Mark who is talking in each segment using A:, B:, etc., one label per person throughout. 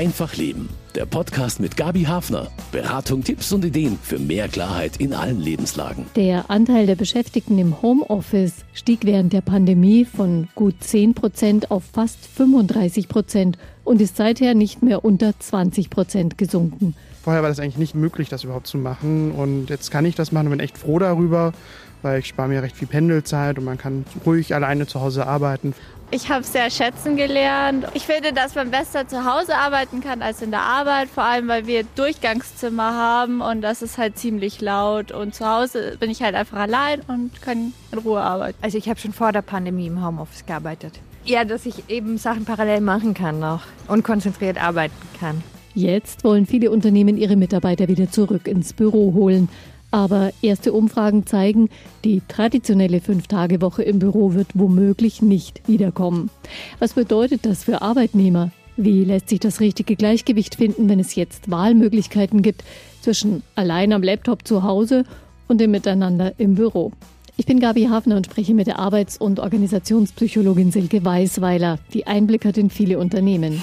A: Einfach Leben. Der Podcast mit Gabi Hafner. Beratung, Tipps und Ideen für mehr Klarheit in allen Lebenslagen.
B: Der Anteil der Beschäftigten im Homeoffice stieg während der Pandemie von gut 10 Prozent auf fast 35 Prozent und ist seither nicht mehr unter 20 Prozent gesunken.
C: Vorher war das eigentlich nicht möglich, das überhaupt zu machen. Und jetzt kann ich das machen und bin echt froh darüber, weil ich spare mir recht viel Pendelzeit und man kann ruhig alleine zu Hause arbeiten.
D: Ich habe es sehr schätzen gelernt. Ich finde, dass man besser zu Hause arbeiten kann als in der Arbeit, vor allem weil wir Durchgangszimmer haben und das ist halt ziemlich laut. Und zu Hause bin ich halt einfach allein und kann in Ruhe arbeiten.
E: Also ich habe schon vor der Pandemie im Homeoffice gearbeitet. Ja, dass ich eben Sachen parallel machen kann noch und konzentriert arbeiten kann.
B: Jetzt wollen viele Unternehmen ihre Mitarbeiter wieder zurück ins Büro holen. Aber erste Umfragen zeigen, die traditionelle Fünf-Tage-Woche im Büro wird womöglich nicht wiederkommen. Was bedeutet das für Arbeitnehmer? Wie lässt sich das richtige Gleichgewicht finden, wenn es jetzt Wahlmöglichkeiten gibt zwischen allein am Laptop zu Hause und dem Miteinander im Büro? Ich bin Gabi Hafner und spreche mit der Arbeits- und Organisationspsychologin Silke Weißweiler, die Einblick hat in viele Unternehmen.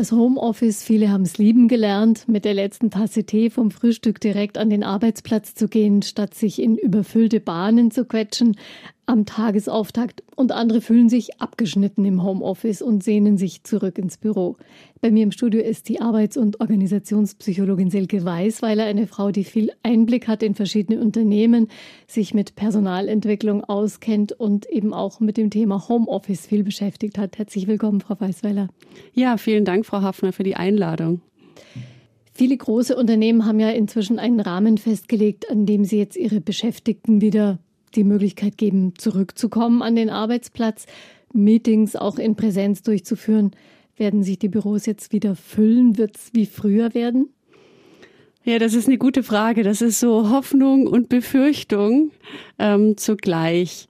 B: Das Homeoffice, viele haben es lieben gelernt, mit der letzten Tasse Tee vom Frühstück direkt an den Arbeitsplatz zu gehen, statt sich in überfüllte Bahnen zu quetschen am Tagesauftakt und andere fühlen sich abgeschnitten im Homeoffice und sehnen sich zurück ins Büro. Bei mir im Studio ist die Arbeits- und Organisationspsychologin Silke Weißweiler, eine Frau, die viel Einblick hat in verschiedene Unternehmen, sich mit Personalentwicklung auskennt und eben auch mit dem Thema Homeoffice viel beschäftigt hat. Herzlich willkommen, Frau Weißweiler.
F: Ja, vielen Dank, Frau Hafner, für die Einladung.
B: Viele große Unternehmen haben ja inzwischen einen Rahmen festgelegt, an dem sie jetzt ihre Beschäftigten wieder die Möglichkeit geben, zurückzukommen an den Arbeitsplatz, Meetings auch in Präsenz durchzuführen. Werden sich die Büros jetzt wieder füllen? Wird es wie früher werden?
F: Ja, das ist eine gute Frage. Das ist so Hoffnung und Befürchtung ähm, zugleich.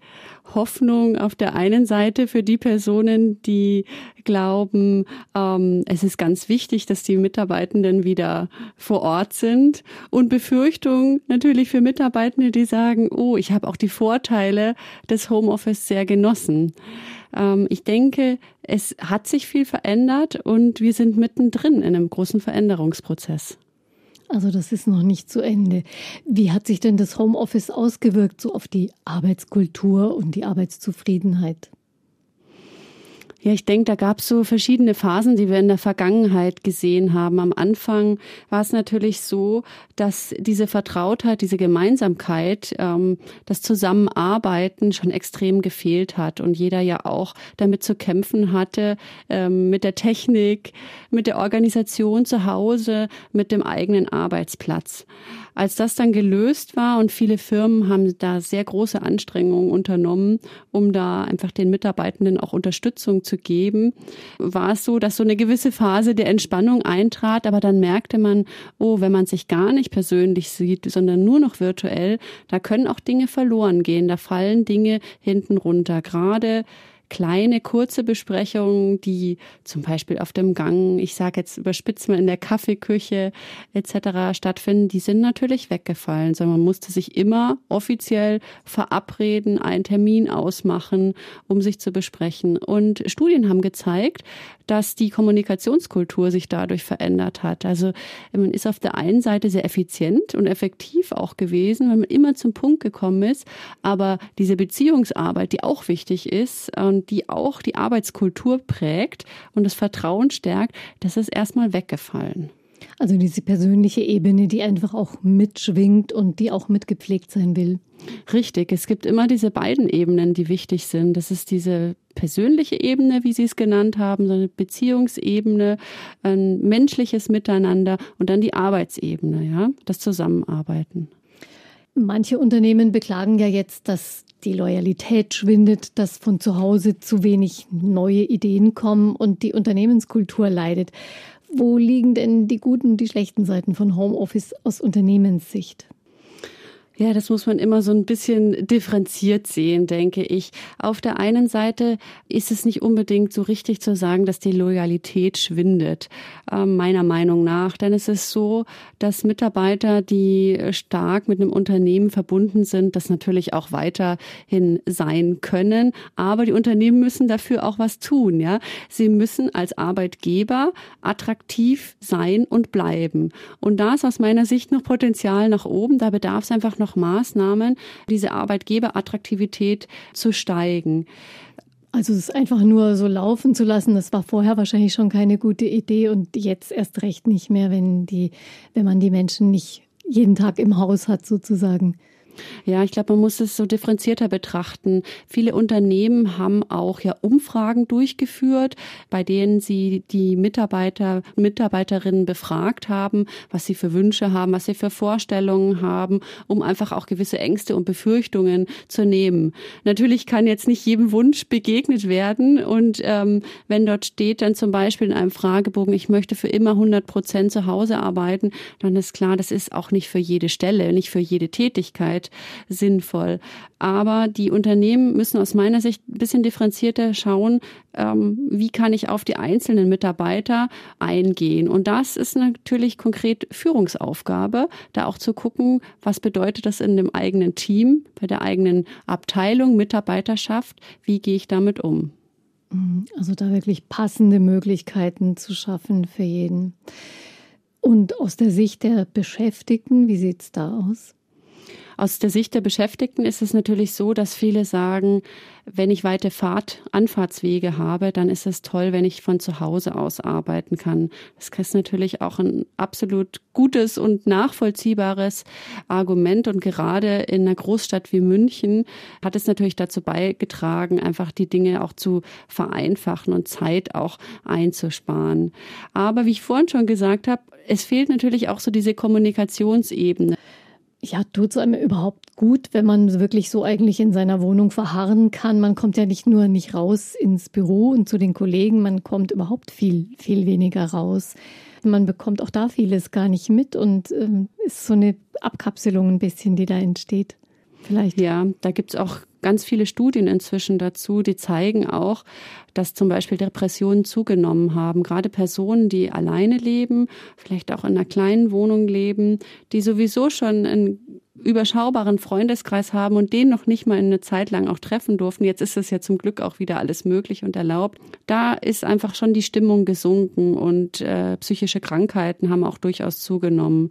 F: Hoffnung auf der einen Seite für die Personen, die glauben, ähm, es ist ganz wichtig, dass die Mitarbeitenden wieder vor Ort sind. Und Befürchtung natürlich für Mitarbeitende, die sagen, oh, ich habe auch die Vorteile des Homeoffice sehr genossen. Ähm, ich denke, es hat sich viel verändert und wir sind mittendrin in einem großen Veränderungsprozess.
B: Also das ist noch nicht zu Ende. Wie hat sich denn das Homeoffice ausgewirkt so auf die Arbeitskultur und die Arbeitszufriedenheit?
F: Ja, ich denke, da gab es so verschiedene Phasen, die wir in der Vergangenheit gesehen haben. Am Anfang war es natürlich so, dass diese Vertrautheit, diese Gemeinsamkeit, ähm, das Zusammenarbeiten schon extrem gefehlt hat und jeder ja auch damit zu kämpfen hatte, ähm, mit der Technik, mit der Organisation zu Hause, mit dem eigenen Arbeitsplatz. Als das dann gelöst war und viele Firmen haben da sehr große Anstrengungen unternommen, um da einfach den Mitarbeitenden auch Unterstützung zu geben, war es so, dass so eine gewisse Phase der Entspannung eintrat, aber dann merkte man, oh, wenn man sich gar nicht persönlich sieht, sondern nur noch virtuell, da können auch Dinge verloren gehen, da fallen Dinge hinten runter. Gerade kleine, kurze Besprechungen, die zum Beispiel auf dem Gang, ich sage jetzt überspitzt mal in der Kaffeeküche etc. stattfinden, die sind natürlich weggefallen, sondern man musste sich immer offiziell verabreden, einen Termin ausmachen, um sich zu besprechen. Und Studien haben gezeigt, dass die Kommunikationskultur sich dadurch verändert hat. Also man ist auf der einen Seite sehr effizient und effektiv auch gewesen, weil man immer zum Punkt gekommen ist, aber diese Beziehungsarbeit, die auch wichtig ist und die auch die Arbeitskultur prägt und das Vertrauen stärkt, das ist erstmal weggefallen.
B: Also diese persönliche Ebene, die einfach auch mitschwingt und die auch mitgepflegt sein will.
F: Richtig, es gibt immer diese beiden Ebenen, die wichtig sind. Das ist diese persönliche Ebene, wie Sie es genannt haben, so eine Beziehungsebene, ein menschliches Miteinander und dann die Arbeitsebene, ja, das Zusammenarbeiten.
B: Manche Unternehmen beklagen ja jetzt, dass die Loyalität schwindet, dass von zu Hause zu wenig neue Ideen kommen und die Unternehmenskultur leidet. Wo liegen denn die guten und die schlechten Seiten von Homeoffice aus Unternehmenssicht?
F: Ja, das muss man immer so ein bisschen differenziert sehen, denke ich. Auf der einen Seite ist es nicht unbedingt so richtig zu sagen, dass die Loyalität schwindet, äh, meiner Meinung nach. Denn es ist so, dass Mitarbeiter, die stark mit einem Unternehmen verbunden sind, das natürlich auch weiterhin sein können. Aber die Unternehmen müssen dafür auch was tun, ja. Sie müssen als Arbeitgeber attraktiv sein und bleiben. Und da ist aus meiner Sicht noch Potenzial nach oben. Da bedarf es einfach noch Maßnahmen, diese Arbeitgeberattraktivität zu steigen.
B: Also es einfach nur so laufen zu lassen, das war vorher wahrscheinlich schon keine gute Idee und jetzt erst recht nicht mehr, wenn die, wenn man die Menschen nicht jeden Tag im Haus hat sozusagen.
F: Ja, ich glaube, man muss es so differenzierter betrachten. Viele Unternehmen haben auch ja Umfragen durchgeführt, bei denen sie die Mitarbeiter, Mitarbeiterinnen befragt haben, was sie für Wünsche haben, was sie für Vorstellungen haben, um einfach auch gewisse Ängste und Befürchtungen zu nehmen. Natürlich kann jetzt nicht jedem Wunsch begegnet werden und ähm, wenn dort steht dann zum Beispiel in einem Fragebogen, ich möchte für immer 100 Prozent zu Hause arbeiten, dann ist klar, das ist auch nicht für jede Stelle, nicht für jede Tätigkeit sinnvoll. Aber die Unternehmen müssen aus meiner Sicht ein bisschen differenzierter schauen, ähm, wie kann ich auf die einzelnen Mitarbeiter eingehen. Und das ist natürlich konkret Führungsaufgabe, da auch zu gucken, was bedeutet das in dem eigenen Team, bei der eigenen Abteilung, Mitarbeiterschaft, wie gehe ich damit um.
B: Mhm. Also da wirklich passende Möglichkeiten zu schaffen für jeden. Und aus der Sicht der Beschäftigten, wie sieht es da aus?
F: Aus der Sicht der Beschäftigten ist es natürlich so, dass viele sagen, wenn ich weite Fahrt, Anfahrtswege habe, dann ist es toll, wenn ich von zu Hause aus arbeiten kann. Das ist natürlich auch ein absolut gutes und nachvollziehbares Argument. Und gerade in einer Großstadt wie München hat es natürlich dazu beigetragen, einfach die Dinge auch zu vereinfachen und Zeit auch einzusparen. Aber wie ich vorhin schon gesagt habe, es fehlt natürlich auch so diese Kommunikationsebene.
B: Ja, tut es einem überhaupt gut, wenn man wirklich so eigentlich in seiner Wohnung verharren kann? Man kommt ja nicht nur nicht raus ins Büro und zu den Kollegen, man kommt überhaupt viel, viel weniger raus. Man bekommt auch da vieles gar nicht mit und ähm, ist so eine Abkapselung ein bisschen, die da entsteht. Vielleicht.
F: Ja, da gibt's auch ganz viele Studien inzwischen dazu, die zeigen auch, dass zum Beispiel Depressionen zugenommen haben. Gerade Personen, die alleine leben, vielleicht auch in einer kleinen Wohnung leben, die sowieso schon ein überschaubaren Freundeskreis haben und den noch nicht mal eine Zeit lang auch treffen durften. Jetzt ist es ja zum Glück auch wieder alles möglich und erlaubt. Da ist einfach schon die Stimmung gesunken und äh, psychische Krankheiten haben auch durchaus zugenommen.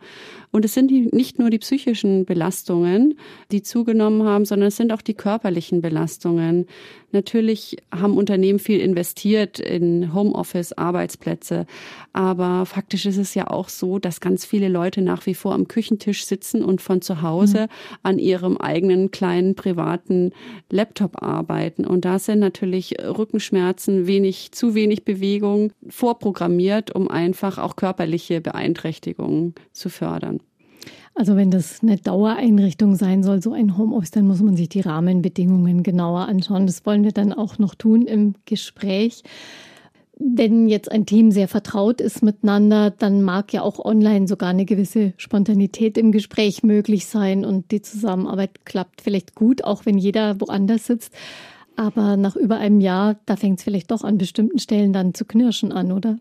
F: Und es sind nicht nur die psychischen Belastungen, die zugenommen haben, sondern es sind auch die körperlichen Belastungen. Natürlich haben Unternehmen viel investiert in Homeoffice, Arbeitsplätze. Aber faktisch ist es ja auch so, dass ganz viele Leute nach wie vor am Küchentisch sitzen und von zu Hause mhm. an ihrem eigenen kleinen privaten Laptop arbeiten. Und da sind natürlich Rückenschmerzen, wenig, zu wenig Bewegung vorprogrammiert, um einfach auch körperliche Beeinträchtigungen zu fördern.
B: Also wenn das eine Dauereinrichtung sein soll, so ein Homeoffice, dann muss man sich die Rahmenbedingungen genauer anschauen. Das wollen wir dann auch noch tun im Gespräch. Wenn jetzt ein Team sehr vertraut ist miteinander, dann mag ja auch online sogar eine gewisse Spontanität im Gespräch möglich sein und die Zusammenarbeit klappt vielleicht gut, auch wenn jeder woanders sitzt. Aber nach über einem Jahr, da fängt es vielleicht doch an bestimmten Stellen dann zu knirschen an, oder?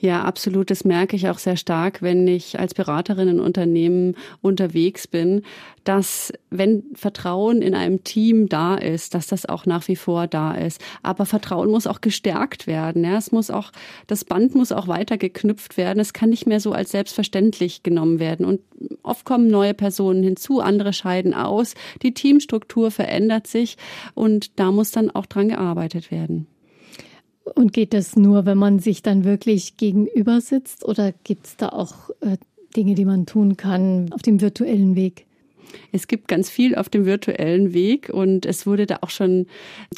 F: Ja, absolut. Das merke ich auch sehr stark, wenn ich als Beraterin in Unternehmen unterwegs bin, dass wenn Vertrauen in einem Team da ist, dass das auch nach wie vor da ist. Aber Vertrauen muss auch gestärkt werden. Ja, es muss auch, das Band muss auch weiter geknüpft werden. Es kann nicht mehr so als selbstverständlich genommen werden. Und oft kommen neue Personen hinzu, andere scheiden aus. Die Teamstruktur verändert sich und da muss dann auch dran gearbeitet werden.
B: Und geht das nur, wenn man sich dann wirklich gegenüber sitzt oder gibt es da auch äh, Dinge, die man tun kann auf dem virtuellen Weg?
F: Es gibt ganz viel auf dem virtuellen Weg und es wurde da auch schon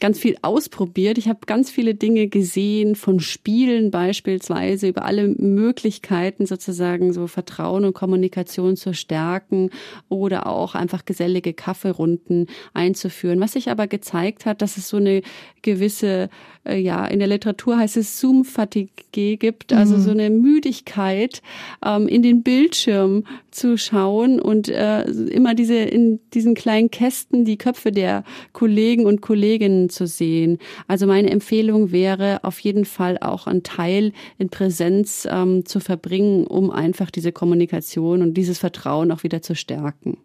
F: ganz viel ausprobiert. Ich habe ganz viele Dinge gesehen, von Spielen beispielsweise, über alle Möglichkeiten sozusagen so Vertrauen und Kommunikation zu stärken oder auch einfach gesellige Kaffeerunden einzuführen. Was sich aber gezeigt hat, dass es so eine gewisse, äh, ja, in der Literatur heißt es Zoom-Fatigue gibt, also mhm. so eine Müdigkeit, ähm, in den Bildschirm zu schauen und äh, immer diese in diesen kleinen Kästen die Köpfe der Kollegen und Kolleginnen zu sehen. Also meine Empfehlung wäre auf jeden Fall auch einen Teil in Präsenz ähm, zu verbringen, um einfach diese Kommunikation und dieses Vertrauen auch wieder zu stärken.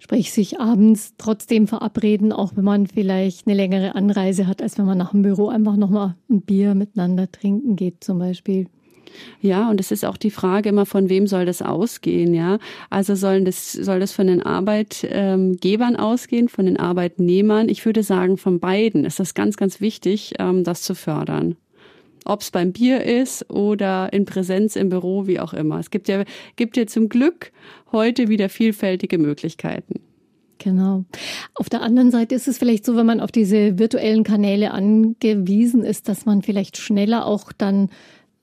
B: Sprich, sich abends trotzdem verabreden, auch wenn man vielleicht eine längere Anreise hat, als wenn man nach dem Büro einfach nochmal ein Bier miteinander trinken geht, zum Beispiel.
F: Ja, und es ist auch die Frage immer, von wem soll das ausgehen, ja? Also sollen das, soll das von den Arbeitgebern ausgehen, von den Arbeitnehmern? Ich würde sagen, von beiden ist das ganz, ganz wichtig, ähm, das zu fördern. Ob es beim Bier ist oder in Präsenz im Büro, wie auch immer. Es gibt ja, gibt ja zum Glück heute wieder vielfältige Möglichkeiten.
B: Genau. Auf der anderen Seite ist es vielleicht so, wenn man auf diese virtuellen Kanäle angewiesen ist, dass man vielleicht schneller auch dann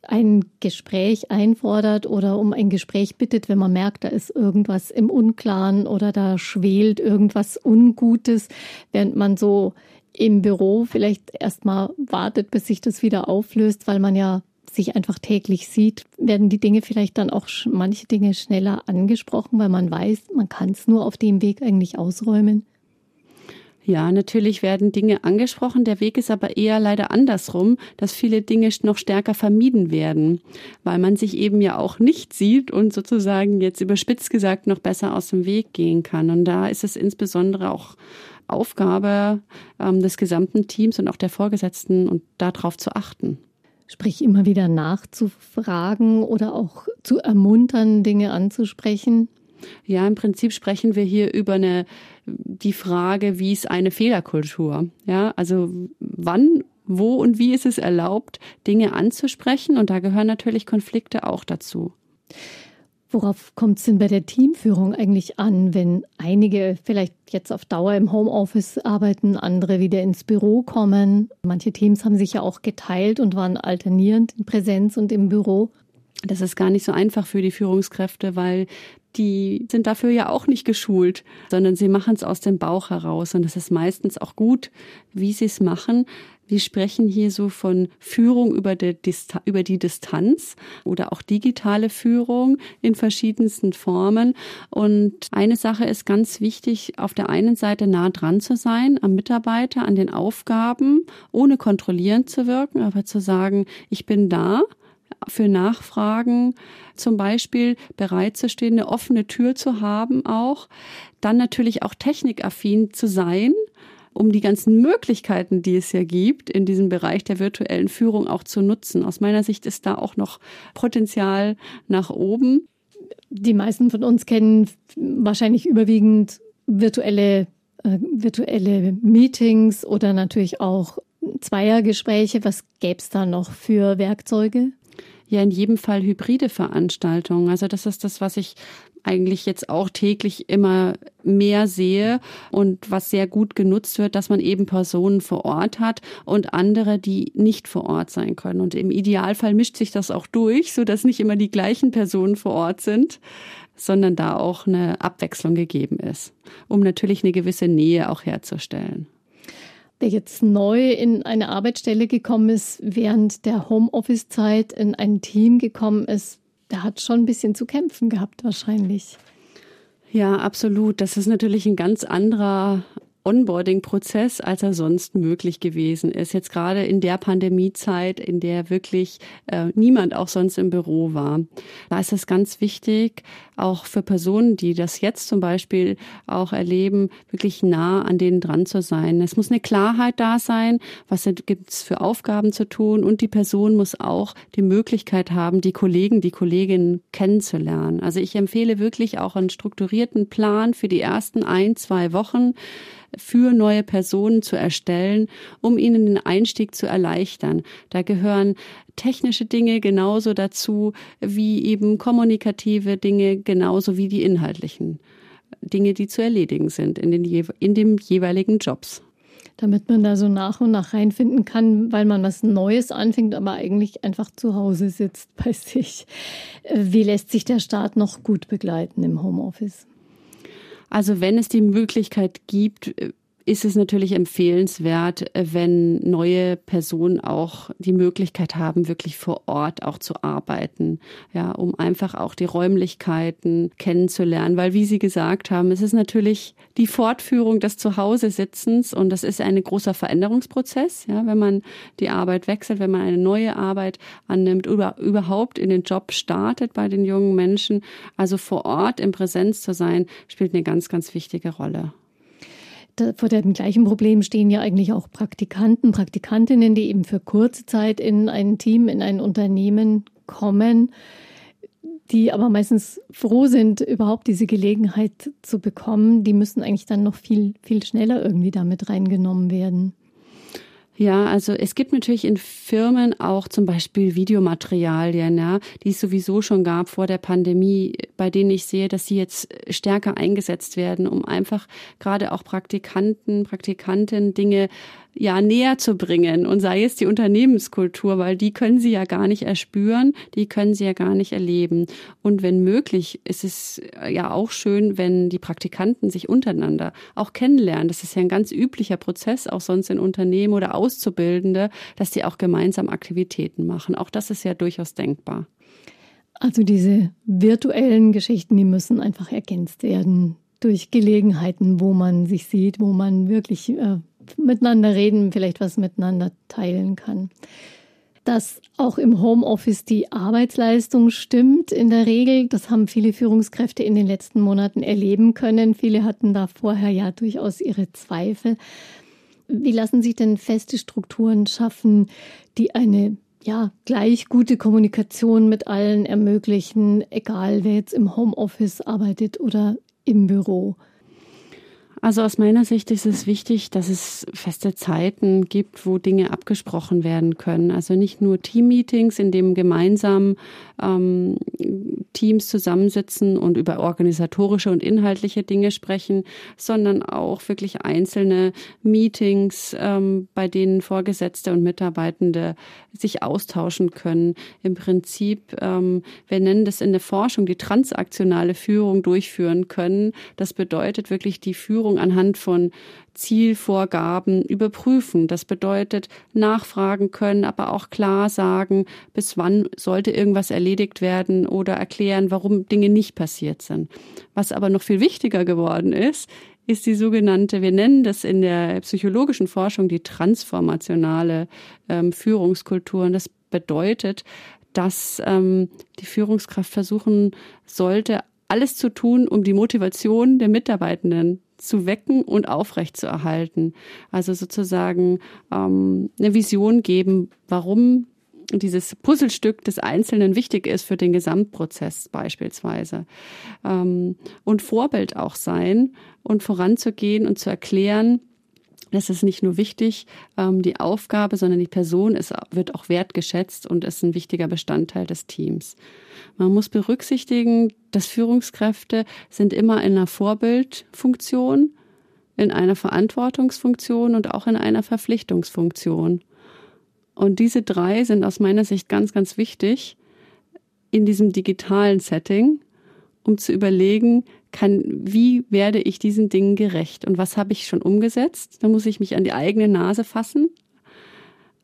B: ein Gespräch einfordert oder um ein Gespräch bittet, wenn man merkt, da ist irgendwas im Unklaren oder da schwelt irgendwas Ungutes, während man so im Büro vielleicht erstmal wartet, bis sich das wieder auflöst, weil man ja sich einfach täglich sieht, werden die Dinge vielleicht dann auch manche Dinge schneller angesprochen, weil man weiß, man kann es nur auf dem Weg eigentlich ausräumen.
F: Ja, natürlich werden Dinge angesprochen. Der Weg ist aber eher leider andersrum, dass viele Dinge noch stärker vermieden werden, weil man sich eben ja auch nicht sieht und sozusagen jetzt überspitzt gesagt noch besser aus dem Weg gehen kann. Und da ist es insbesondere auch Aufgabe ähm, des gesamten Teams und auch der Vorgesetzten und darauf zu achten.
B: Sprich, immer wieder nachzufragen oder auch zu ermuntern, Dinge anzusprechen.
F: Ja, im Prinzip sprechen wir hier über eine, die Frage, wie ist eine Fehlerkultur? Ja, also wann, wo und wie ist es erlaubt, Dinge anzusprechen? Und da gehören natürlich Konflikte auch dazu.
B: Worauf kommt es denn bei der Teamführung eigentlich an, wenn einige vielleicht jetzt auf Dauer im Homeoffice arbeiten, andere wieder ins Büro kommen? Manche Teams haben sich ja auch geteilt und waren alternierend in Präsenz und im Büro.
F: Das ist gar nicht so einfach für die Führungskräfte, weil die sind dafür ja auch nicht geschult, sondern sie machen es aus dem Bauch heraus. Und das ist meistens auch gut, wie sie es machen. Wir sprechen hier so von Führung über, über, die Distanz oder auch digitale Führung in verschiedensten Formen. Und eine Sache ist ganz wichtig, auf der einen Seite nah dran zu sein am Mitarbeiter, an den Aufgaben, ohne kontrollierend zu wirken, aber zu sagen, ich bin da für Nachfragen zum Beispiel bereit zu stehen, eine offene Tür zu haben auch, dann natürlich auch technikaffin zu sein, um die ganzen Möglichkeiten, die es ja gibt, in diesem Bereich der virtuellen Führung auch zu nutzen. Aus meiner Sicht ist da auch noch Potenzial nach oben.
B: Die meisten von uns kennen wahrscheinlich überwiegend virtuelle, äh, virtuelle Meetings oder natürlich auch Zweiergespräche. Was gäbe es da noch für Werkzeuge?
F: Ja in jedem Fall hybride Veranstaltungen. Also das ist das, was ich eigentlich jetzt auch täglich immer mehr sehe und was sehr gut genutzt wird, dass man eben Personen vor Ort hat und andere, die nicht vor Ort sein können. Und im Idealfall mischt sich das auch durch, so dass nicht immer die gleichen Personen vor Ort sind, sondern da auch eine Abwechslung gegeben ist, um natürlich eine gewisse Nähe auch herzustellen
B: der jetzt neu in eine Arbeitsstelle gekommen ist, während der Homeoffice-Zeit in ein Team gekommen ist, der hat schon ein bisschen zu kämpfen gehabt wahrscheinlich.
F: Ja, absolut. Das ist natürlich ein ganz anderer Onboarding-Prozess, als er sonst möglich gewesen ist. Jetzt gerade in der Pandemiezeit, in der wirklich äh, niemand auch sonst im Büro war. Da ist es ganz wichtig, auch für Personen, die das jetzt zum Beispiel auch erleben, wirklich nah an denen dran zu sein. Es muss eine Klarheit da sein, was gibt es für Aufgaben zu tun und die Person muss auch die Möglichkeit haben, die Kollegen, die Kolleginnen kennenzulernen. Also ich empfehle wirklich auch einen strukturierten Plan für die ersten ein, zwei Wochen für neue Personen zu erstellen, um ihnen den Einstieg zu erleichtern. Da gehören technische Dinge genauso dazu wie eben kommunikative Dinge genauso wie die inhaltlichen Dinge, die zu erledigen sind in den, in den jeweiligen Jobs
B: damit man da so nach und nach reinfinden kann, weil man was Neues anfängt, aber eigentlich einfach zu Hause sitzt bei sich. Wie lässt sich der Start noch gut begleiten im Homeoffice?
F: Also wenn es die Möglichkeit gibt, ist es natürlich empfehlenswert, wenn neue Personen auch die Möglichkeit haben, wirklich vor Ort auch zu arbeiten, ja, um einfach auch die Räumlichkeiten kennenzulernen, weil wie Sie gesagt haben, es ist natürlich die Fortführung des Zuhause-Sitzens und das ist ein großer Veränderungsprozess, ja, wenn man die Arbeit wechselt, wenn man eine neue Arbeit annimmt oder überhaupt in den Job startet bei den jungen Menschen. Also vor Ort im Präsenz zu sein, spielt eine ganz, ganz wichtige Rolle
B: vor dem gleichen Problem stehen ja eigentlich auch Praktikanten, Praktikantinnen, die eben für kurze Zeit in ein Team, in ein Unternehmen kommen, die aber meistens froh sind, überhaupt diese Gelegenheit zu bekommen. Die müssen eigentlich dann noch viel, viel schneller irgendwie damit reingenommen werden.
F: Ja, also es gibt natürlich in Firmen auch zum Beispiel Videomaterialien, ja, die es sowieso schon gab vor der Pandemie, bei denen ich sehe, dass sie jetzt stärker eingesetzt werden, um einfach gerade auch Praktikanten, Praktikanten Dinge ja näher zu bringen und sei es die Unternehmenskultur, weil die können sie ja gar nicht erspüren, die können sie ja gar nicht erleben. Und wenn möglich, ist es ja auch schön, wenn die Praktikanten sich untereinander auch kennenlernen. Das ist ja ein ganz üblicher Prozess, auch sonst in Unternehmen oder Auszubildende, dass die auch gemeinsam Aktivitäten machen. Auch das ist ja durchaus denkbar.
B: Also diese virtuellen Geschichten, die müssen einfach ergänzt werden durch Gelegenheiten, wo man sich sieht, wo man wirklich äh, miteinander reden, vielleicht was miteinander teilen kann. Dass auch im Homeoffice die Arbeitsleistung stimmt in der Regel, das haben viele Führungskräfte in den letzten Monaten erleben können. Viele hatten da vorher ja durchaus ihre Zweifel. Wie lassen sich denn feste Strukturen schaffen, die eine ja, gleich gute Kommunikation mit allen ermöglichen, egal wer jetzt im Homeoffice arbeitet oder im Büro?
F: Also aus meiner Sicht ist es wichtig, dass es feste Zeiten gibt, wo Dinge abgesprochen werden können. Also nicht nur Teammeetings, in dem gemeinsam ähm, Teams zusammensitzen und über organisatorische und inhaltliche Dinge sprechen, sondern auch wirklich einzelne Meetings, ähm, bei denen Vorgesetzte und Mitarbeitende sich austauschen können. Im Prinzip, ähm, wir nennen das in der Forschung die transaktionale Führung durchführen können. Das bedeutet wirklich die Führung anhand von Zielvorgaben überprüfen. Das bedeutet nachfragen können, aber auch klar sagen, bis wann sollte irgendwas erledigt werden oder erklären, warum Dinge nicht passiert sind. Was aber noch viel wichtiger geworden ist, ist die sogenannte, wir nennen das in der psychologischen Forschung die transformationale ähm, Führungskultur. Und das bedeutet, dass ähm, die Führungskraft versuchen sollte, alles zu tun, um die Motivation der Mitarbeitenden zu wecken und aufrechtzuerhalten. Also sozusagen ähm, eine Vision geben, warum dieses Puzzlestück des Einzelnen wichtig ist für den Gesamtprozess beispielsweise. Ähm, und Vorbild auch sein und voranzugehen und zu erklären, das ist nicht nur wichtig, ähm, die Aufgabe, sondern die Person ist, wird auch wertgeschätzt und ist ein wichtiger Bestandteil des Teams. Man muss berücksichtigen, dass Führungskräfte sind immer in einer Vorbildfunktion, in einer Verantwortungsfunktion und auch in einer Verpflichtungsfunktion. Und diese drei sind aus meiner Sicht ganz, ganz wichtig in diesem digitalen Setting, um zu überlegen, kann, wie werde ich diesen Dingen gerecht und was habe ich schon umgesetzt? Da muss ich mich an die eigene Nase fassen.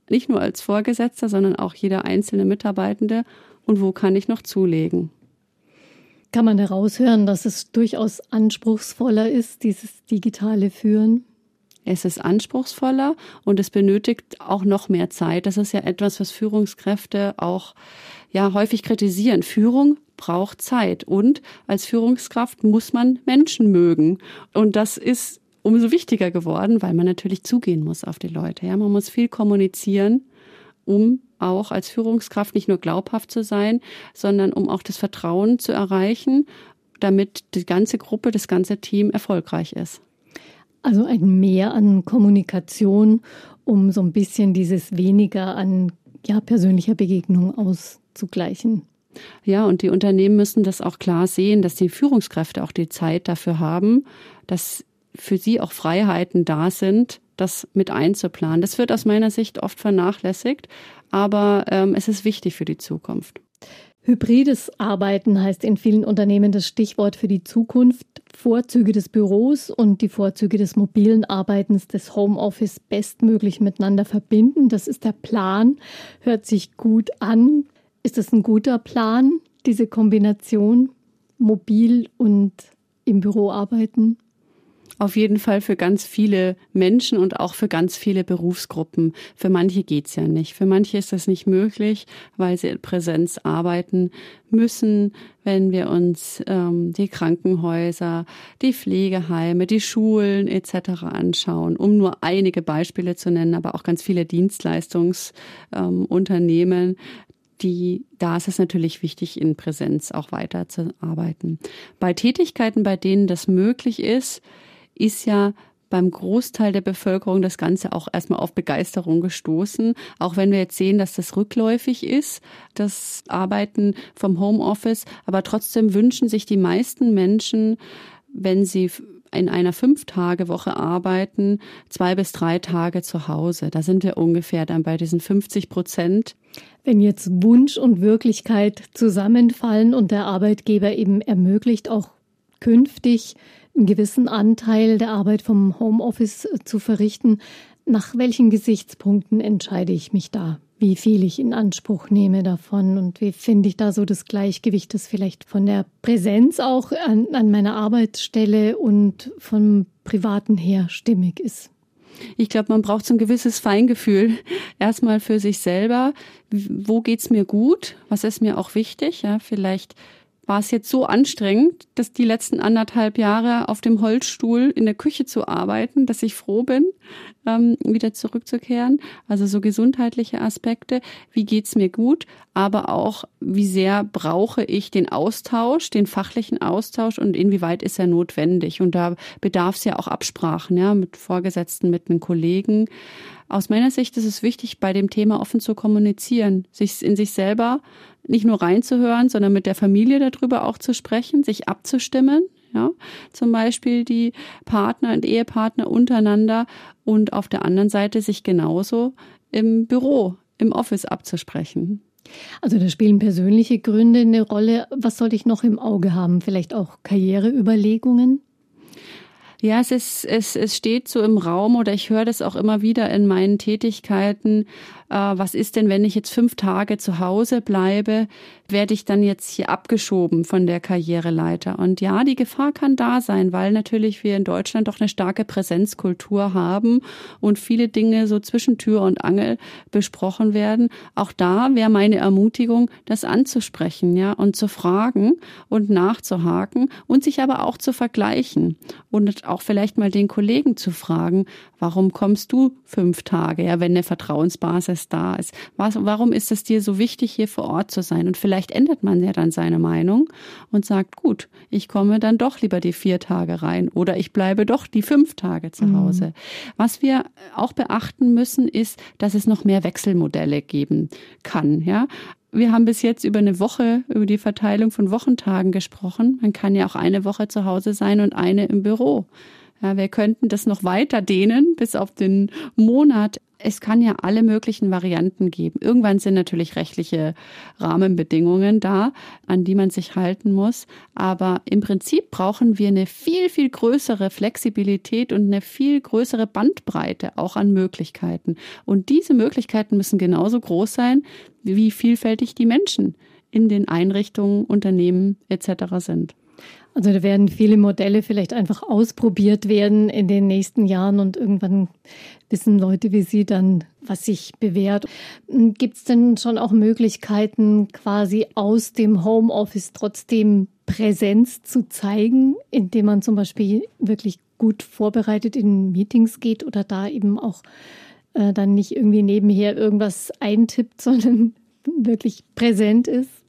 F: Nicht nur als Vorgesetzter, sondern auch jeder einzelne Mitarbeitende. Und wo kann ich noch zulegen?
B: Kann man heraushören, dass es durchaus anspruchsvoller ist, dieses digitale Führen?
F: Es ist anspruchsvoller und es benötigt auch noch mehr Zeit. Das ist ja etwas, was Führungskräfte auch ja häufig kritisieren. Führung braucht Zeit und als Führungskraft muss man Menschen mögen und das ist umso wichtiger geworden, weil man natürlich zugehen muss auf die Leute. Ja, man muss viel kommunizieren, um auch als Führungskraft nicht nur glaubhaft zu sein, sondern um auch das Vertrauen zu erreichen, damit die ganze Gruppe, das ganze Team erfolgreich ist.
B: Also ein Mehr an Kommunikation, um so ein bisschen dieses weniger an ja, persönlicher Begegnung auszugleichen.
F: Ja, und die Unternehmen müssen das auch klar sehen, dass die Führungskräfte auch die Zeit dafür haben, dass für sie auch Freiheiten da sind, das mit einzuplanen. Das wird aus meiner Sicht oft vernachlässigt, aber ähm, es ist wichtig für die Zukunft.
B: Hybrides Arbeiten heißt in vielen Unternehmen das Stichwort für die Zukunft. Vorzüge des Büros und die Vorzüge des mobilen Arbeitens, des Homeoffice bestmöglich miteinander verbinden. Das ist der Plan. Hört sich gut an. Ist das ein guter Plan, diese Kombination mobil und im Büro arbeiten?
F: Auf jeden Fall für ganz viele Menschen und auch für ganz viele Berufsgruppen. Für manche geht's ja nicht. Für manche ist das nicht möglich, weil sie in Präsenz arbeiten müssen. Wenn wir uns ähm, die Krankenhäuser, die Pflegeheime, die Schulen etc. anschauen, um nur einige Beispiele zu nennen, aber auch ganz viele Dienstleistungsunternehmen, ähm, die, da ist es natürlich wichtig, in Präsenz auch weiterzuarbeiten. Bei Tätigkeiten, bei denen das möglich ist, ist ja beim Großteil der Bevölkerung das Ganze auch erstmal auf Begeisterung gestoßen. Auch wenn wir jetzt sehen, dass das rückläufig ist, das Arbeiten vom Homeoffice. Aber trotzdem wünschen sich die meisten Menschen, wenn sie in einer Fünf-Tage-Woche arbeiten, zwei bis drei Tage zu Hause. Da sind wir ungefähr dann bei diesen 50 Prozent.
B: Wenn jetzt Wunsch und Wirklichkeit zusammenfallen und der Arbeitgeber eben ermöglicht, auch künftig einen gewissen Anteil der Arbeit vom Homeoffice zu verrichten, nach welchen Gesichtspunkten entscheide ich mich da? Wie viel ich in Anspruch nehme davon und wie finde ich da so das Gleichgewicht, das vielleicht von der Präsenz auch an, an meiner Arbeitsstelle und vom Privaten her stimmig ist?
F: Ich glaube, man braucht so ein gewisses Feingefühl. Erstmal für sich selber. Wo geht's mir gut? Was ist mir auch wichtig? Ja, vielleicht war es jetzt so anstrengend, dass die letzten anderthalb Jahre auf dem Holzstuhl in der Küche zu arbeiten, dass ich froh bin, ähm, wieder zurückzukehren. Also so gesundheitliche Aspekte. Wie geht's mir gut? Aber auch, wie sehr brauche ich den Austausch, den fachlichen Austausch und inwieweit ist er notwendig? Und da bedarf es ja auch Absprachen, ja, mit Vorgesetzten, mit den Kollegen. Aus meiner Sicht ist es wichtig, bei dem Thema offen zu kommunizieren, sich in sich selber nicht nur reinzuhören, sondern mit der Familie darüber auch zu sprechen, sich abzustimmen. Ja, zum Beispiel die Partner und Ehepartner untereinander und auf der anderen Seite sich genauso im Büro, im Office abzusprechen.
B: Also da spielen persönliche Gründe eine Rolle. Was sollte ich noch im Auge haben? Vielleicht auch Karriereüberlegungen?
F: Ja, es ist, es, es steht so im Raum oder ich höre das auch immer wieder in meinen Tätigkeiten. Äh, was ist denn, wenn ich jetzt fünf Tage zu Hause bleibe? Werde ich dann jetzt hier abgeschoben von der Karriereleiter? Und ja, die Gefahr kann da sein, weil natürlich wir in Deutschland doch eine starke Präsenzkultur haben und viele Dinge so zwischen Tür und Angel besprochen werden. Auch da wäre meine Ermutigung, das anzusprechen, ja, und zu fragen und nachzuhaken und sich aber auch zu vergleichen und auch vielleicht mal den Kollegen zu fragen, warum kommst du fünf Tage, ja, wenn eine Vertrauensbasis da ist? Was, warum ist es dir so wichtig, hier vor Ort zu sein? Und vielleicht ändert man ja dann seine Meinung und sagt, gut, ich komme dann doch lieber die vier Tage rein oder ich bleibe doch die fünf Tage zu mhm. Hause. Mhm. Was wir auch beachten müssen, ist, dass es noch mehr Wechselmodelle geben kann, ja. Wir haben bis jetzt über eine Woche, über die Verteilung von Wochentagen gesprochen. Man kann ja auch eine Woche zu Hause sein und eine im Büro. Ja, wir könnten das noch weiter dehnen bis auf den Monat. Es kann ja alle möglichen Varianten geben. Irgendwann sind natürlich rechtliche Rahmenbedingungen da, an die man sich halten muss. Aber im Prinzip brauchen wir eine viel, viel größere Flexibilität und eine viel größere Bandbreite auch an Möglichkeiten. Und diese Möglichkeiten müssen genauso groß sein, wie vielfältig die Menschen in den Einrichtungen, Unternehmen etc. sind.
B: Also da werden viele Modelle vielleicht einfach ausprobiert werden in den nächsten Jahren und irgendwann wissen Leute wie Sie dann, was sich bewährt. Gibt es denn schon auch Möglichkeiten, quasi aus dem Homeoffice trotzdem Präsenz zu zeigen, indem man zum Beispiel wirklich gut vorbereitet in Meetings geht oder da eben auch äh, dann nicht irgendwie nebenher irgendwas eintippt, sondern wirklich präsent ist?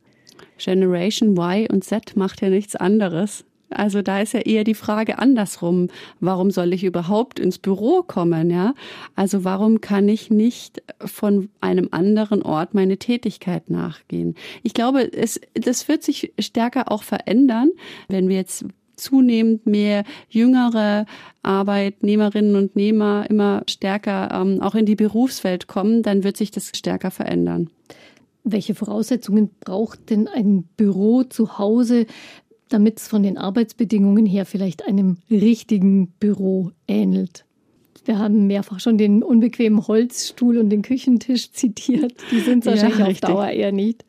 F: Generation Y und Z macht ja nichts anderes. Also da ist ja eher die Frage andersrum. Warum soll ich überhaupt ins Büro kommen, ja? Also warum kann ich nicht von einem anderen Ort meine Tätigkeit nachgehen? Ich glaube, es, das wird sich stärker auch verändern, wenn wir jetzt zunehmend mehr jüngere Arbeitnehmerinnen und Nehmer immer stärker ähm, auch in die Berufswelt kommen, dann wird sich das stärker verändern.
B: Welche Voraussetzungen braucht denn ein Büro zu Hause, damit es von den Arbeitsbedingungen her vielleicht einem richtigen Büro ähnelt. Wir haben mehrfach schon den unbequemen Holzstuhl und den Küchentisch zitiert. Die sind wahrscheinlich ja, auf Dauer eher nicht.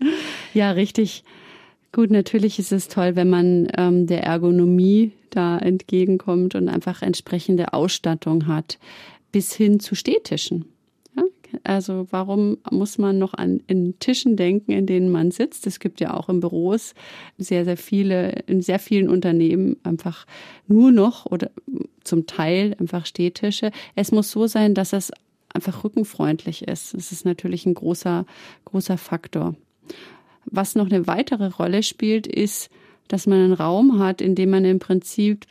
F: Ja, richtig. Gut, natürlich ist es toll, wenn man ähm, der Ergonomie da entgegenkommt und einfach entsprechende Ausstattung hat, bis hin zu Stehtischen. Also warum muss man noch an in Tischen denken, in denen man sitzt? Es gibt ja auch in Büros sehr, sehr viele, in sehr vielen Unternehmen einfach nur noch oder zum Teil einfach Stehtische. Es muss so sein, dass es einfach rückenfreundlich ist. Das ist natürlich ein großer, großer Faktor. Was noch eine weitere Rolle spielt, ist, dass man einen Raum hat, in dem man im Prinzip,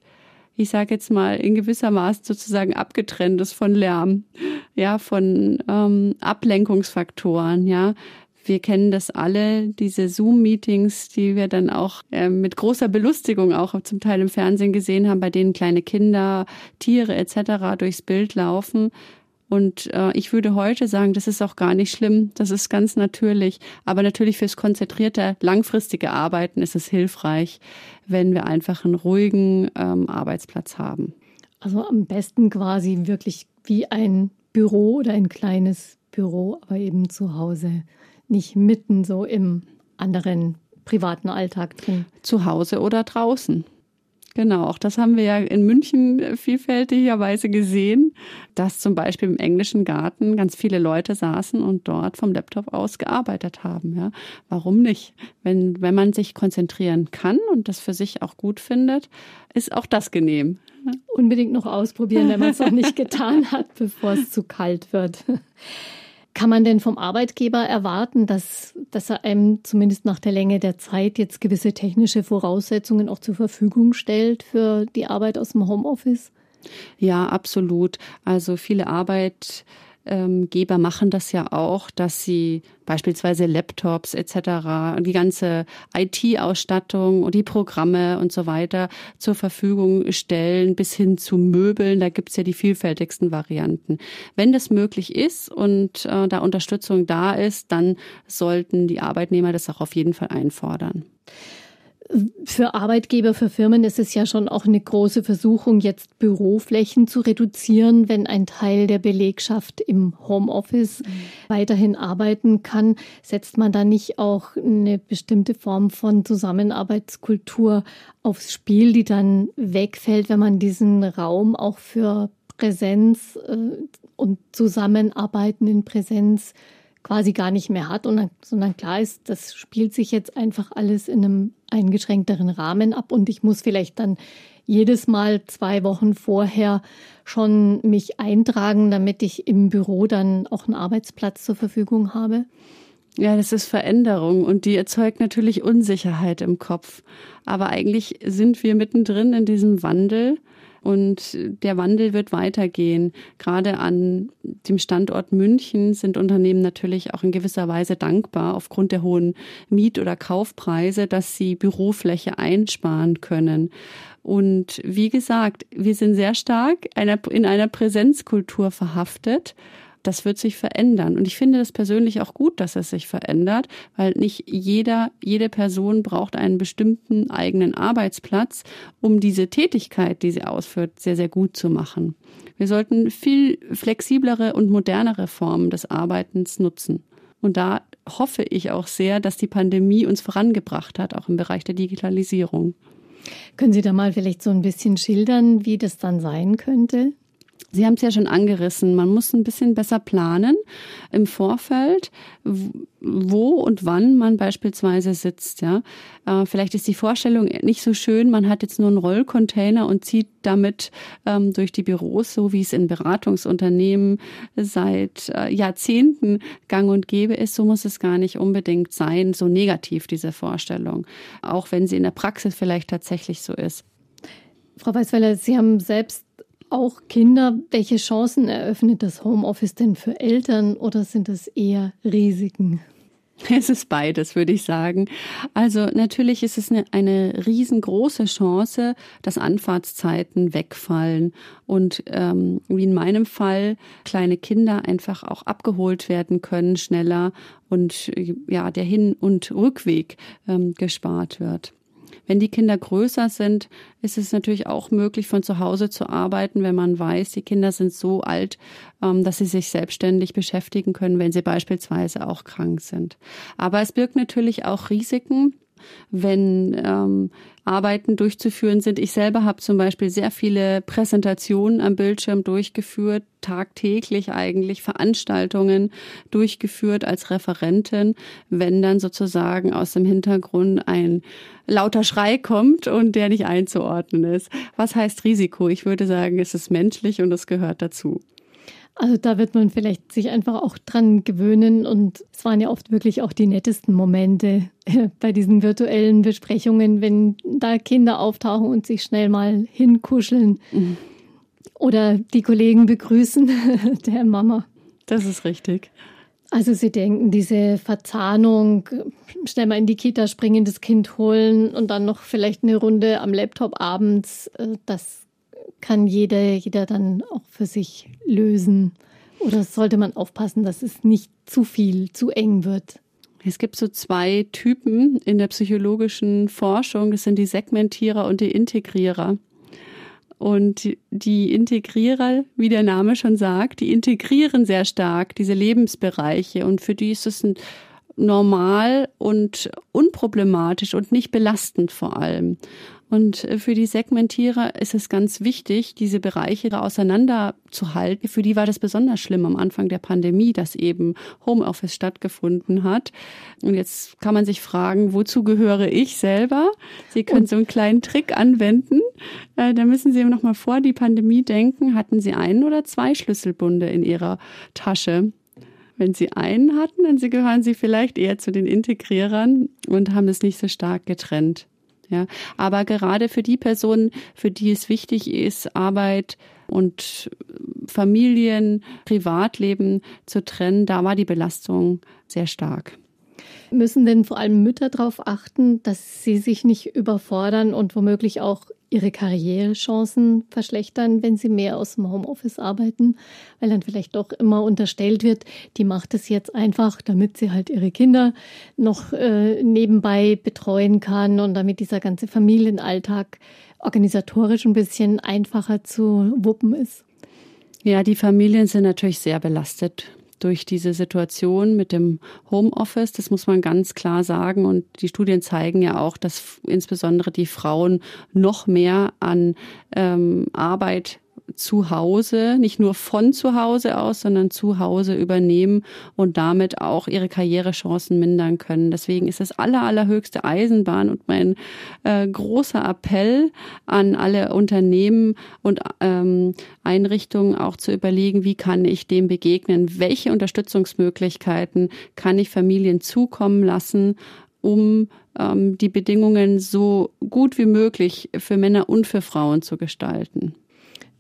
F: ich sage jetzt mal, in gewisser Maß sozusagen abgetrennt ist von Lärm, ja, von ähm, Ablenkungsfaktoren, ja. Wir kennen das alle, diese Zoom-Meetings, die wir dann auch äh, mit großer Belustigung auch zum Teil im Fernsehen gesehen haben, bei denen kleine Kinder, Tiere etc. durchs Bild laufen. Und äh, ich würde heute sagen, das ist auch gar nicht schlimm, das ist ganz natürlich. Aber natürlich fürs konzentrierte, langfristige Arbeiten ist es hilfreich, wenn wir einfach einen ruhigen ähm, Arbeitsplatz haben.
B: Also am besten quasi wirklich wie ein Büro oder ein kleines Büro, aber eben zu Hause, nicht mitten so im anderen privaten Alltag drin.
F: Zu Hause oder draußen. Genau, auch das haben wir ja in München vielfältigerweise gesehen, dass zum Beispiel im englischen Garten ganz viele Leute saßen und dort vom Laptop aus gearbeitet haben. Ja, warum nicht? Wenn, wenn man sich konzentrieren kann und das für sich auch gut findet, ist auch das genehm.
B: Unbedingt noch ausprobieren, wenn man es noch nicht getan hat, bevor es zu kalt wird. Kann man denn vom Arbeitgeber erwarten, dass, dass er einem zumindest nach der Länge der Zeit jetzt gewisse technische Voraussetzungen auch zur Verfügung stellt für die Arbeit aus dem Homeoffice?
F: Ja, absolut. Also viele Arbeit ähm, Geber machen das ja auch, dass sie beispielsweise Laptops etc., die ganze IT-Ausstattung und die Programme und so weiter zur Verfügung stellen, bis hin zu Möbeln. Da gibt's ja die vielfältigsten Varianten. Wenn das möglich ist und äh, da Unterstützung da ist, dann sollten die Arbeitnehmer das auch auf jeden Fall einfordern
B: für Arbeitgeber, für Firmen ist es ja schon auch eine große Versuchung, jetzt Büroflächen zu reduzieren, wenn ein Teil der Belegschaft im Homeoffice mhm. weiterhin arbeiten kann. Setzt man da nicht auch eine bestimmte Form von Zusammenarbeitskultur aufs Spiel, die dann wegfällt, wenn man diesen Raum auch für Präsenz äh, und Zusammenarbeiten in Präsenz quasi gar nicht mehr hat, und, sondern klar ist, das spielt sich jetzt einfach alles in einem eingeschränkteren Rahmen ab und ich muss vielleicht dann jedes Mal zwei Wochen vorher schon mich eintragen, damit ich im Büro dann auch einen Arbeitsplatz zur Verfügung habe.
F: Ja, das ist Veränderung und die erzeugt natürlich Unsicherheit im Kopf. Aber eigentlich sind wir mittendrin in diesem Wandel und der Wandel wird weitergehen. Gerade an dem Standort München sind Unternehmen natürlich auch in gewisser Weise dankbar aufgrund der hohen Miet- oder Kaufpreise, dass sie Bürofläche einsparen können. Und wie gesagt, wir sind sehr stark in einer Präsenzkultur verhaftet das wird sich verändern. Und ich finde es persönlich auch gut, dass es sich verändert, weil nicht jeder, jede Person braucht einen bestimmten eigenen Arbeitsplatz, um diese Tätigkeit, die sie ausführt, sehr, sehr gut zu machen. Wir sollten viel flexiblere und modernere Formen des Arbeitens nutzen. Und da hoffe ich auch sehr, dass die Pandemie uns vorangebracht hat, auch im Bereich der Digitalisierung.
B: Können Sie da mal vielleicht so ein bisschen schildern, wie das dann sein könnte?
F: Sie haben es ja schon angerissen. Man muss ein bisschen besser planen im Vorfeld, wo und wann man beispielsweise sitzt. Ja, äh, vielleicht ist die Vorstellung nicht so schön. Man hat jetzt nur einen Rollcontainer und zieht damit ähm, durch die Büros, so wie es in Beratungsunternehmen seit äh, Jahrzehnten Gang und Gäbe ist. So muss es gar nicht unbedingt sein. So negativ diese Vorstellung, auch wenn sie in der Praxis vielleicht tatsächlich so ist.
B: Frau Weißweiler, Sie haben selbst auch Kinder. Welche Chancen eröffnet das Homeoffice denn für Eltern oder sind es eher Risiken?
F: Es ist beides, würde ich sagen. Also natürlich ist es eine, eine riesengroße Chance, dass Anfahrtszeiten wegfallen und ähm, wie in meinem Fall kleine Kinder einfach auch abgeholt werden können schneller und ja der Hin- und Rückweg ähm, gespart wird. Wenn die Kinder größer sind, ist es natürlich auch möglich, von zu Hause zu arbeiten, wenn man weiß, die Kinder sind so alt, ähm, dass sie sich selbstständig beschäftigen können, wenn sie beispielsweise auch krank sind. Aber es birgt natürlich auch Risiken, wenn ähm, Arbeiten durchzuführen sind. Ich selber habe zum Beispiel sehr viele Präsentationen am Bildschirm durchgeführt, tagtäglich eigentlich Veranstaltungen durchgeführt als Referentin, wenn dann sozusagen aus dem Hintergrund ein lauter Schrei kommt und der nicht einzuordnen ist. Was heißt Risiko? Ich würde sagen, es ist menschlich und es gehört dazu.
B: Also da wird man vielleicht sich einfach auch dran gewöhnen und es waren ja oft wirklich auch die nettesten Momente äh, bei diesen virtuellen Besprechungen, wenn da Kinder auftauchen und sich schnell mal hinkuscheln mhm. oder die Kollegen begrüßen der Mama.
F: Das ist richtig.
B: Also Sie denken, diese Verzahnung, schnell mal in die Kita springen, das Kind holen und dann noch vielleicht eine Runde am Laptop abends, äh, das kann jeder, jeder dann auch für sich lösen. Oder sollte man aufpassen, dass es nicht zu viel, zu eng wird?
F: Es gibt so zwei Typen in der psychologischen Forschung. Das sind die Segmentierer und die Integrierer. Und die Integrierer, wie der Name schon sagt, die integrieren sehr stark diese Lebensbereiche. Und für die ist es normal und unproblematisch und nicht belastend vor allem. Und für die Segmentierer ist es ganz wichtig, diese Bereiche auseinanderzuhalten. Für die war das besonders schlimm am Anfang der Pandemie, dass eben Homeoffice stattgefunden hat. Und jetzt kann man sich fragen, wozu gehöre ich selber? Sie können so einen kleinen Trick anwenden. Äh, da müssen Sie noch mal vor die Pandemie denken. Hatten Sie einen oder zwei Schlüsselbunde in Ihrer Tasche? Wenn Sie einen hatten, dann gehören Sie vielleicht eher zu den Integrierern und haben es nicht so stark getrennt. Ja, aber gerade für die Personen, für die es wichtig ist, Arbeit und Familien, Privatleben zu trennen, da war die Belastung sehr stark.
B: Müssen denn vor allem Mütter darauf achten, dass sie sich nicht überfordern und womöglich auch ihre Karrierechancen verschlechtern, wenn sie mehr aus dem Homeoffice arbeiten, weil dann vielleicht doch immer unterstellt wird, die macht es jetzt einfach, damit sie halt ihre Kinder noch äh, nebenbei betreuen kann und damit dieser ganze Familienalltag organisatorisch ein bisschen einfacher zu wuppen ist.
F: Ja, die Familien sind natürlich sehr belastet durch diese Situation mit dem Homeoffice. Das muss man ganz klar sagen. Und die Studien zeigen ja auch, dass insbesondere die Frauen noch mehr an ähm, Arbeit zu Hause, nicht nur von zu Hause aus, sondern zu Hause übernehmen und damit auch ihre Karrierechancen mindern können. Deswegen ist das aller, allerhöchste Eisenbahn und mein äh, großer Appell an alle Unternehmen und ähm, Einrichtungen auch zu überlegen, wie kann ich dem begegnen? Welche Unterstützungsmöglichkeiten kann ich Familien zukommen lassen, um ähm, die Bedingungen so gut wie möglich für Männer und für Frauen zu gestalten.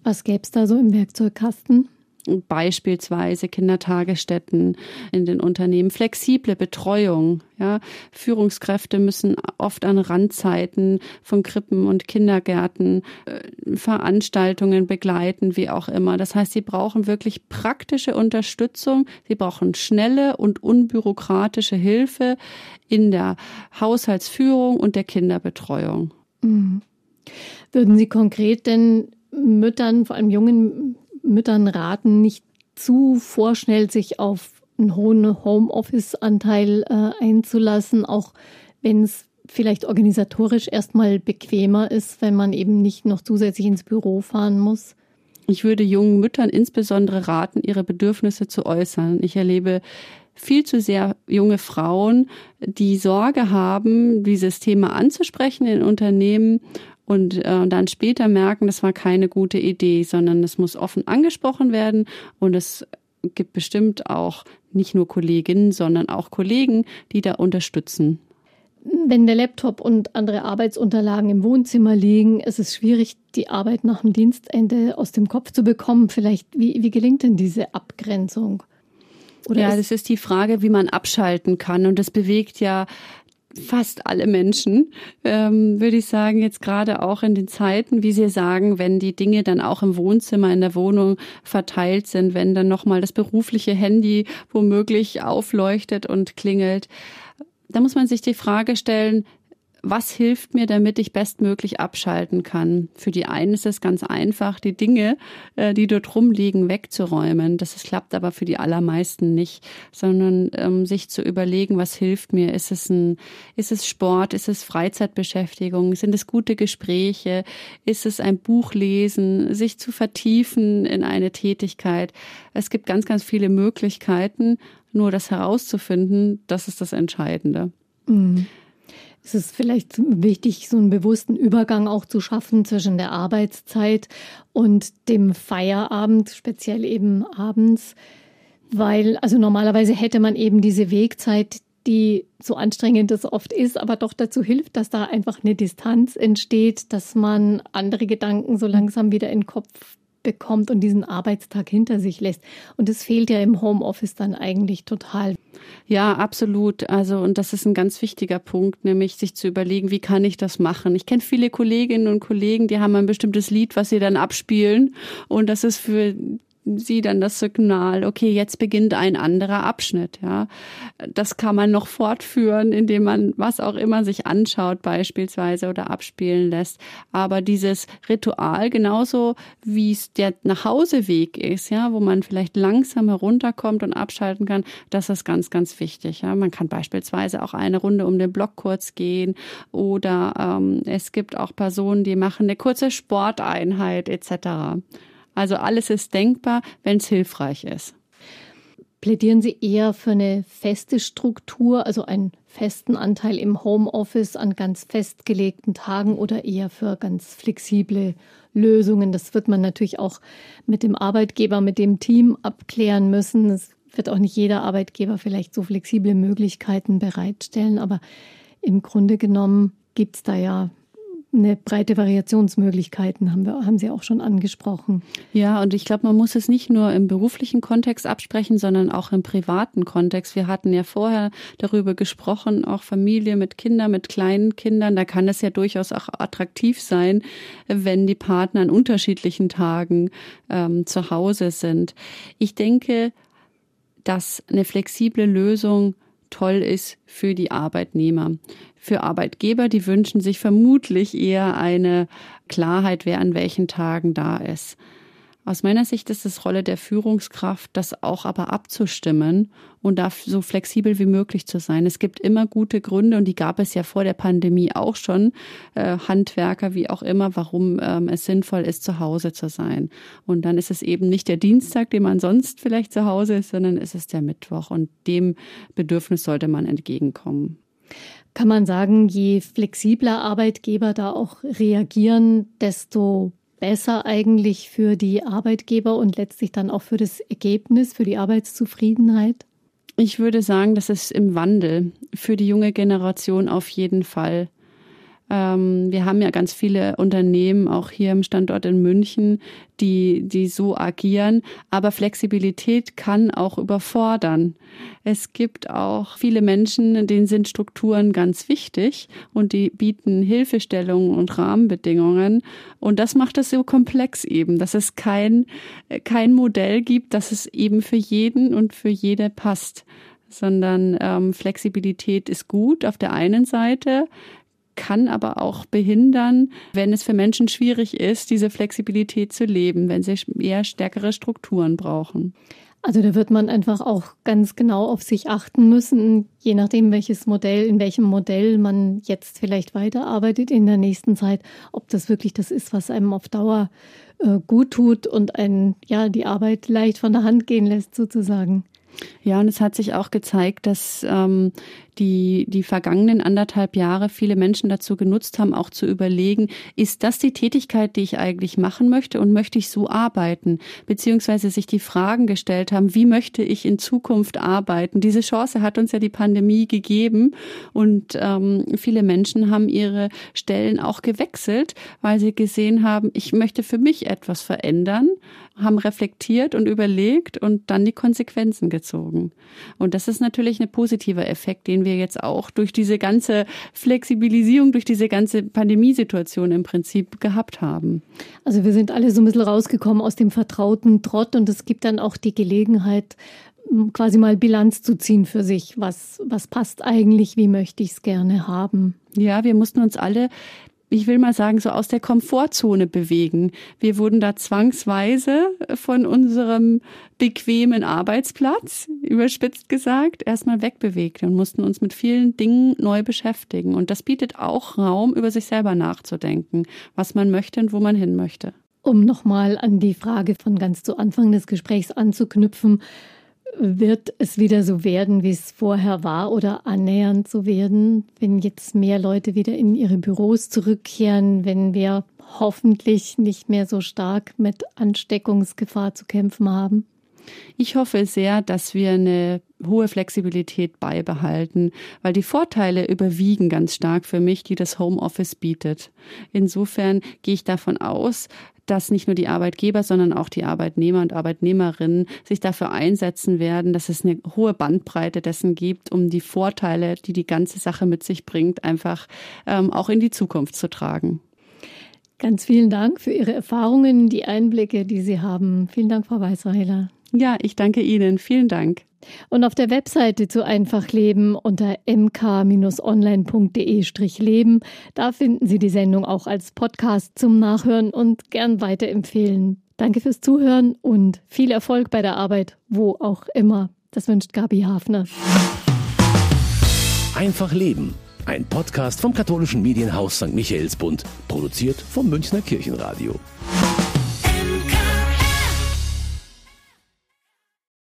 B: Was gäbe es da so im Werkzeugkasten?
F: beispielsweise Kindertagesstätten in den Unternehmen, flexible Betreuung. Ja, Führungskräfte müssen oft an Randzeiten von Krippen und Kindergärten äh, Veranstaltungen begleiten, wie auch immer. Das heißt, sie brauchen wirklich praktische Unterstützung. Sie brauchen schnelle und unbürokratische Hilfe in der Haushaltsführung und der Kinderbetreuung.
B: Mhm. Würden Sie konkret denn Müttern, vor allem jungen Müttern raten, nicht zu vorschnell sich auf einen hohen Homeoffice-Anteil äh, einzulassen, auch wenn es vielleicht organisatorisch erstmal bequemer ist, wenn man eben nicht noch zusätzlich ins Büro fahren muss.
F: Ich würde jungen Müttern insbesondere raten, ihre Bedürfnisse zu äußern. Ich erlebe viel zu sehr junge Frauen, die Sorge haben, dieses Thema anzusprechen in Unternehmen und äh, dann später merken, das war keine gute Idee, sondern es muss offen angesprochen werden und es gibt bestimmt auch nicht nur Kolleginnen, sondern auch Kollegen, die da unterstützen.
B: Wenn der Laptop und andere Arbeitsunterlagen im Wohnzimmer liegen, ist es schwierig, die Arbeit nach dem Dienstende aus dem Kopf zu bekommen. Vielleicht, wie, wie gelingt denn diese Abgrenzung?
F: Oder ja, das ist die Frage, wie man abschalten kann. Und das bewegt ja fast alle Menschen, ähm, würde ich sagen, jetzt gerade auch in den Zeiten, wie Sie sagen, wenn die Dinge dann auch im Wohnzimmer, in der Wohnung verteilt sind, wenn dann nochmal das berufliche Handy womöglich aufleuchtet und klingelt. Da muss man sich die Frage stellen, was hilft mir, damit ich bestmöglich abschalten kann? Für die einen ist es ganz einfach, die Dinge, äh, die dort rumliegen, wegzuräumen. Das klappt aber für die allermeisten nicht, sondern ähm, sich zu überlegen, was hilft mir? Ist es ein, ist es Sport? Ist es Freizeitbeschäftigung? Sind es gute Gespräche? Ist es ein Buch lesen? Sich zu vertiefen in eine Tätigkeit? Es gibt ganz, ganz viele Möglichkeiten. Nur das herauszufinden, das ist das Entscheidende.
B: Mhm. Es ist vielleicht wichtig, so einen bewussten Übergang auch zu schaffen zwischen der Arbeitszeit und dem Feierabend, speziell eben abends, weil also normalerweise hätte man eben diese Wegzeit, die so anstrengend es oft ist, aber doch dazu hilft, dass da einfach eine Distanz entsteht, dass man andere Gedanken so langsam wieder in den Kopf bekommt und diesen Arbeitstag hinter sich lässt. Und das fehlt ja im Homeoffice dann eigentlich total.
F: Ja, absolut. Also, und das ist ein ganz wichtiger Punkt, nämlich sich zu überlegen, wie kann ich das machen? Ich kenne viele Kolleginnen und Kollegen, die haben ein bestimmtes Lied, was sie dann abspielen. Und das ist für sie dann das Signal, okay, jetzt beginnt ein anderer Abschnitt, ja. Das kann man noch fortführen, indem man was auch immer sich anschaut beispielsweise oder abspielen lässt. Aber dieses Ritual genauso wie es der Nachhauseweg ist, ja, wo man vielleicht langsam herunterkommt und abschalten kann, das ist ganz, ganz wichtig, ja. Man kann beispielsweise auch eine Runde um den Block kurz gehen oder ähm, es gibt auch Personen, die machen eine kurze Sporteinheit etc. Also alles ist denkbar, wenn es hilfreich ist.
B: Plädieren Sie eher für eine feste Struktur, also einen festen Anteil im Homeoffice an ganz festgelegten Tagen oder eher für ganz flexible Lösungen? Das wird man natürlich auch mit dem Arbeitgeber, mit dem Team abklären müssen. Es wird auch nicht jeder Arbeitgeber vielleicht so flexible Möglichkeiten bereitstellen, aber im Grunde genommen gibt es da ja eine breite Variationsmöglichkeiten haben wir, haben Sie auch schon angesprochen.
F: Ja, und ich glaube, man muss es nicht nur im beruflichen Kontext absprechen, sondern auch im privaten Kontext. Wir hatten ja vorher darüber gesprochen, auch Familie mit Kindern, mit kleinen Kindern. Da kann es ja durchaus auch attraktiv sein, wenn die Partner an unterschiedlichen Tagen ähm, zu Hause sind. Ich denke, dass eine flexible Lösung toll ist für die Arbeitnehmer. Für Arbeitgeber, die wünschen sich vermutlich eher eine Klarheit, wer an welchen Tagen da ist. Aus meiner Sicht ist es Rolle der Führungskraft, das auch aber abzustimmen und da so flexibel wie möglich zu sein. Es gibt immer gute Gründe und die gab es ja vor der Pandemie auch schon, äh, Handwerker wie auch immer, warum ähm, es sinnvoll ist, zu Hause zu sein. Und dann ist es eben nicht der Dienstag, den man sonst vielleicht zu Hause ist, sondern es ist der Mittwoch und dem Bedürfnis sollte man entgegenkommen.
B: Kann man sagen, je flexibler Arbeitgeber da auch reagieren, desto besser eigentlich für die Arbeitgeber und letztlich dann auch für das Ergebnis, für die Arbeitszufriedenheit?
F: Ich würde sagen, das ist im Wandel. Für die junge Generation auf jeden Fall. Ähm, wir haben ja ganz viele Unternehmen, auch hier im Standort in München, die, die so agieren. Aber Flexibilität kann auch überfordern. Es gibt auch viele Menschen, denen sind Strukturen ganz wichtig und die bieten Hilfestellungen und Rahmenbedingungen. Und das macht es so komplex eben, dass es kein, kein Modell gibt, dass es eben für jeden und für jede passt sondern ähm, Flexibilität ist gut auf der einen Seite kann aber auch behindern, wenn es für Menschen schwierig ist, diese Flexibilität zu leben, wenn sie eher stärkere Strukturen brauchen.
B: Also da wird man einfach auch ganz genau auf sich achten müssen, je nachdem, welches Modell, in welchem Modell man jetzt vielleicht weiterarbeitet in der nächsten Zeit, ob das wirklich das ist, was einem auf Dauer äh, gut tut und einen ja die Arbeit leicht von der Hand gehen lässt sozusagen.
F: Ja, und es hat sich auch gezeigt, dass ähm, die, die vergangenen anderthalb Jahre viele Menschen dazu genutzt haben, auch zu überlegen, ist das die Tätigkeit, die ich eigentlich machen möchte und möchte ich so arbeiten? Beziehungsweise sich die Fragen gestellt haben, wie möchte ich in Zukunft arbeiten? Diese Chance hat uns ja die Pandemie gegeben und ähm, viele Menschen haben ihre Stellen auch gewechselt, weil sie gesehen haben, ich möchte für mich etwas verändern, haben reflektiert und überlegt und dann die Konsequenzen gezogen. Und das ist natürlich ein positiver Effekt, den wir jetzt auch durch diese ganze Flexibilisierung, durch diese ganze Pandemiesituation im Prinzip gehabt haben.
B: Also wir sind alle so ein bisschen rausgekommen aus dem vertrauten Trott und es gibt dann auch die Gelegenheit, quasi mal Bilanz zu ziehen für sich. Was, was passt eigentlich? Wie möchte ich es gerne haben?
F: Ja, wir mussten uns alle ich will mal sagen, so aus der Komfortzone bewegen. Wir wurden da zwangsweise von unserem bequemen Arbeitsplatz, überspitzt gesagt, erstmal wegbewegt und mussten uns mit vielen Dingen neu beschäftigen. Und das bietet auch Raum, über sich selber nachzudenken, was man möchte und wo man hin möchte.
B: Um nochmal an die Frage von ganz zu Anfang des Gesprächs anzuknüpfen, wird es wieder so werden, wie es vorher war oder annähernd so werden, wenn jetzt mehr Leute wieder in ihre Büros zurückkehren, wenn wir hoffentlich nicht mehr so stark mit Ansteckungsgefahr zu kämpfen haben?
F: Ich hoffe sehr, dass wir eine hohe Flexibilität beibehalten, weil die Vorteile überwiegen ganz stark für mich, die das Homeoffice bietet. Insofern gehe ich davon aus, dass nicht nur die Arbeitgeber, sondern auch die Arbeitnehmer und Arbeitnehmerinnen sich dafür einsetzen werden, dass es eine hohe Bandbreite dessen gibt, um die Vorteile, die die ganze Sache mit sich bringt, einfach ähm, auch in die Zukunft zu tragen.
B: Ganz vielen Dank für Ihre Erfahrungen, die Einblicke, die Sie haben. Vielen Dank, Frau Weißreiler.
F: Ja, ich danke Ihnen. Vielen Dank.
B: Und auf der Webseite zu Einfachleben unter mk-online.de-leben, da finden Sie die Sendung auch als Podcast zum Nachhören und gern weiterempfehlen. Danke fürs Zuhören und viel Erfolg bei der Arbeit, wo auch immer. Das wünscht Gabi Hafner.
A: Einfach Leben. Ein Podcast vom katholischen Medienhaus St. Michaelsbund, produziert vom Münchner Kirchenradio.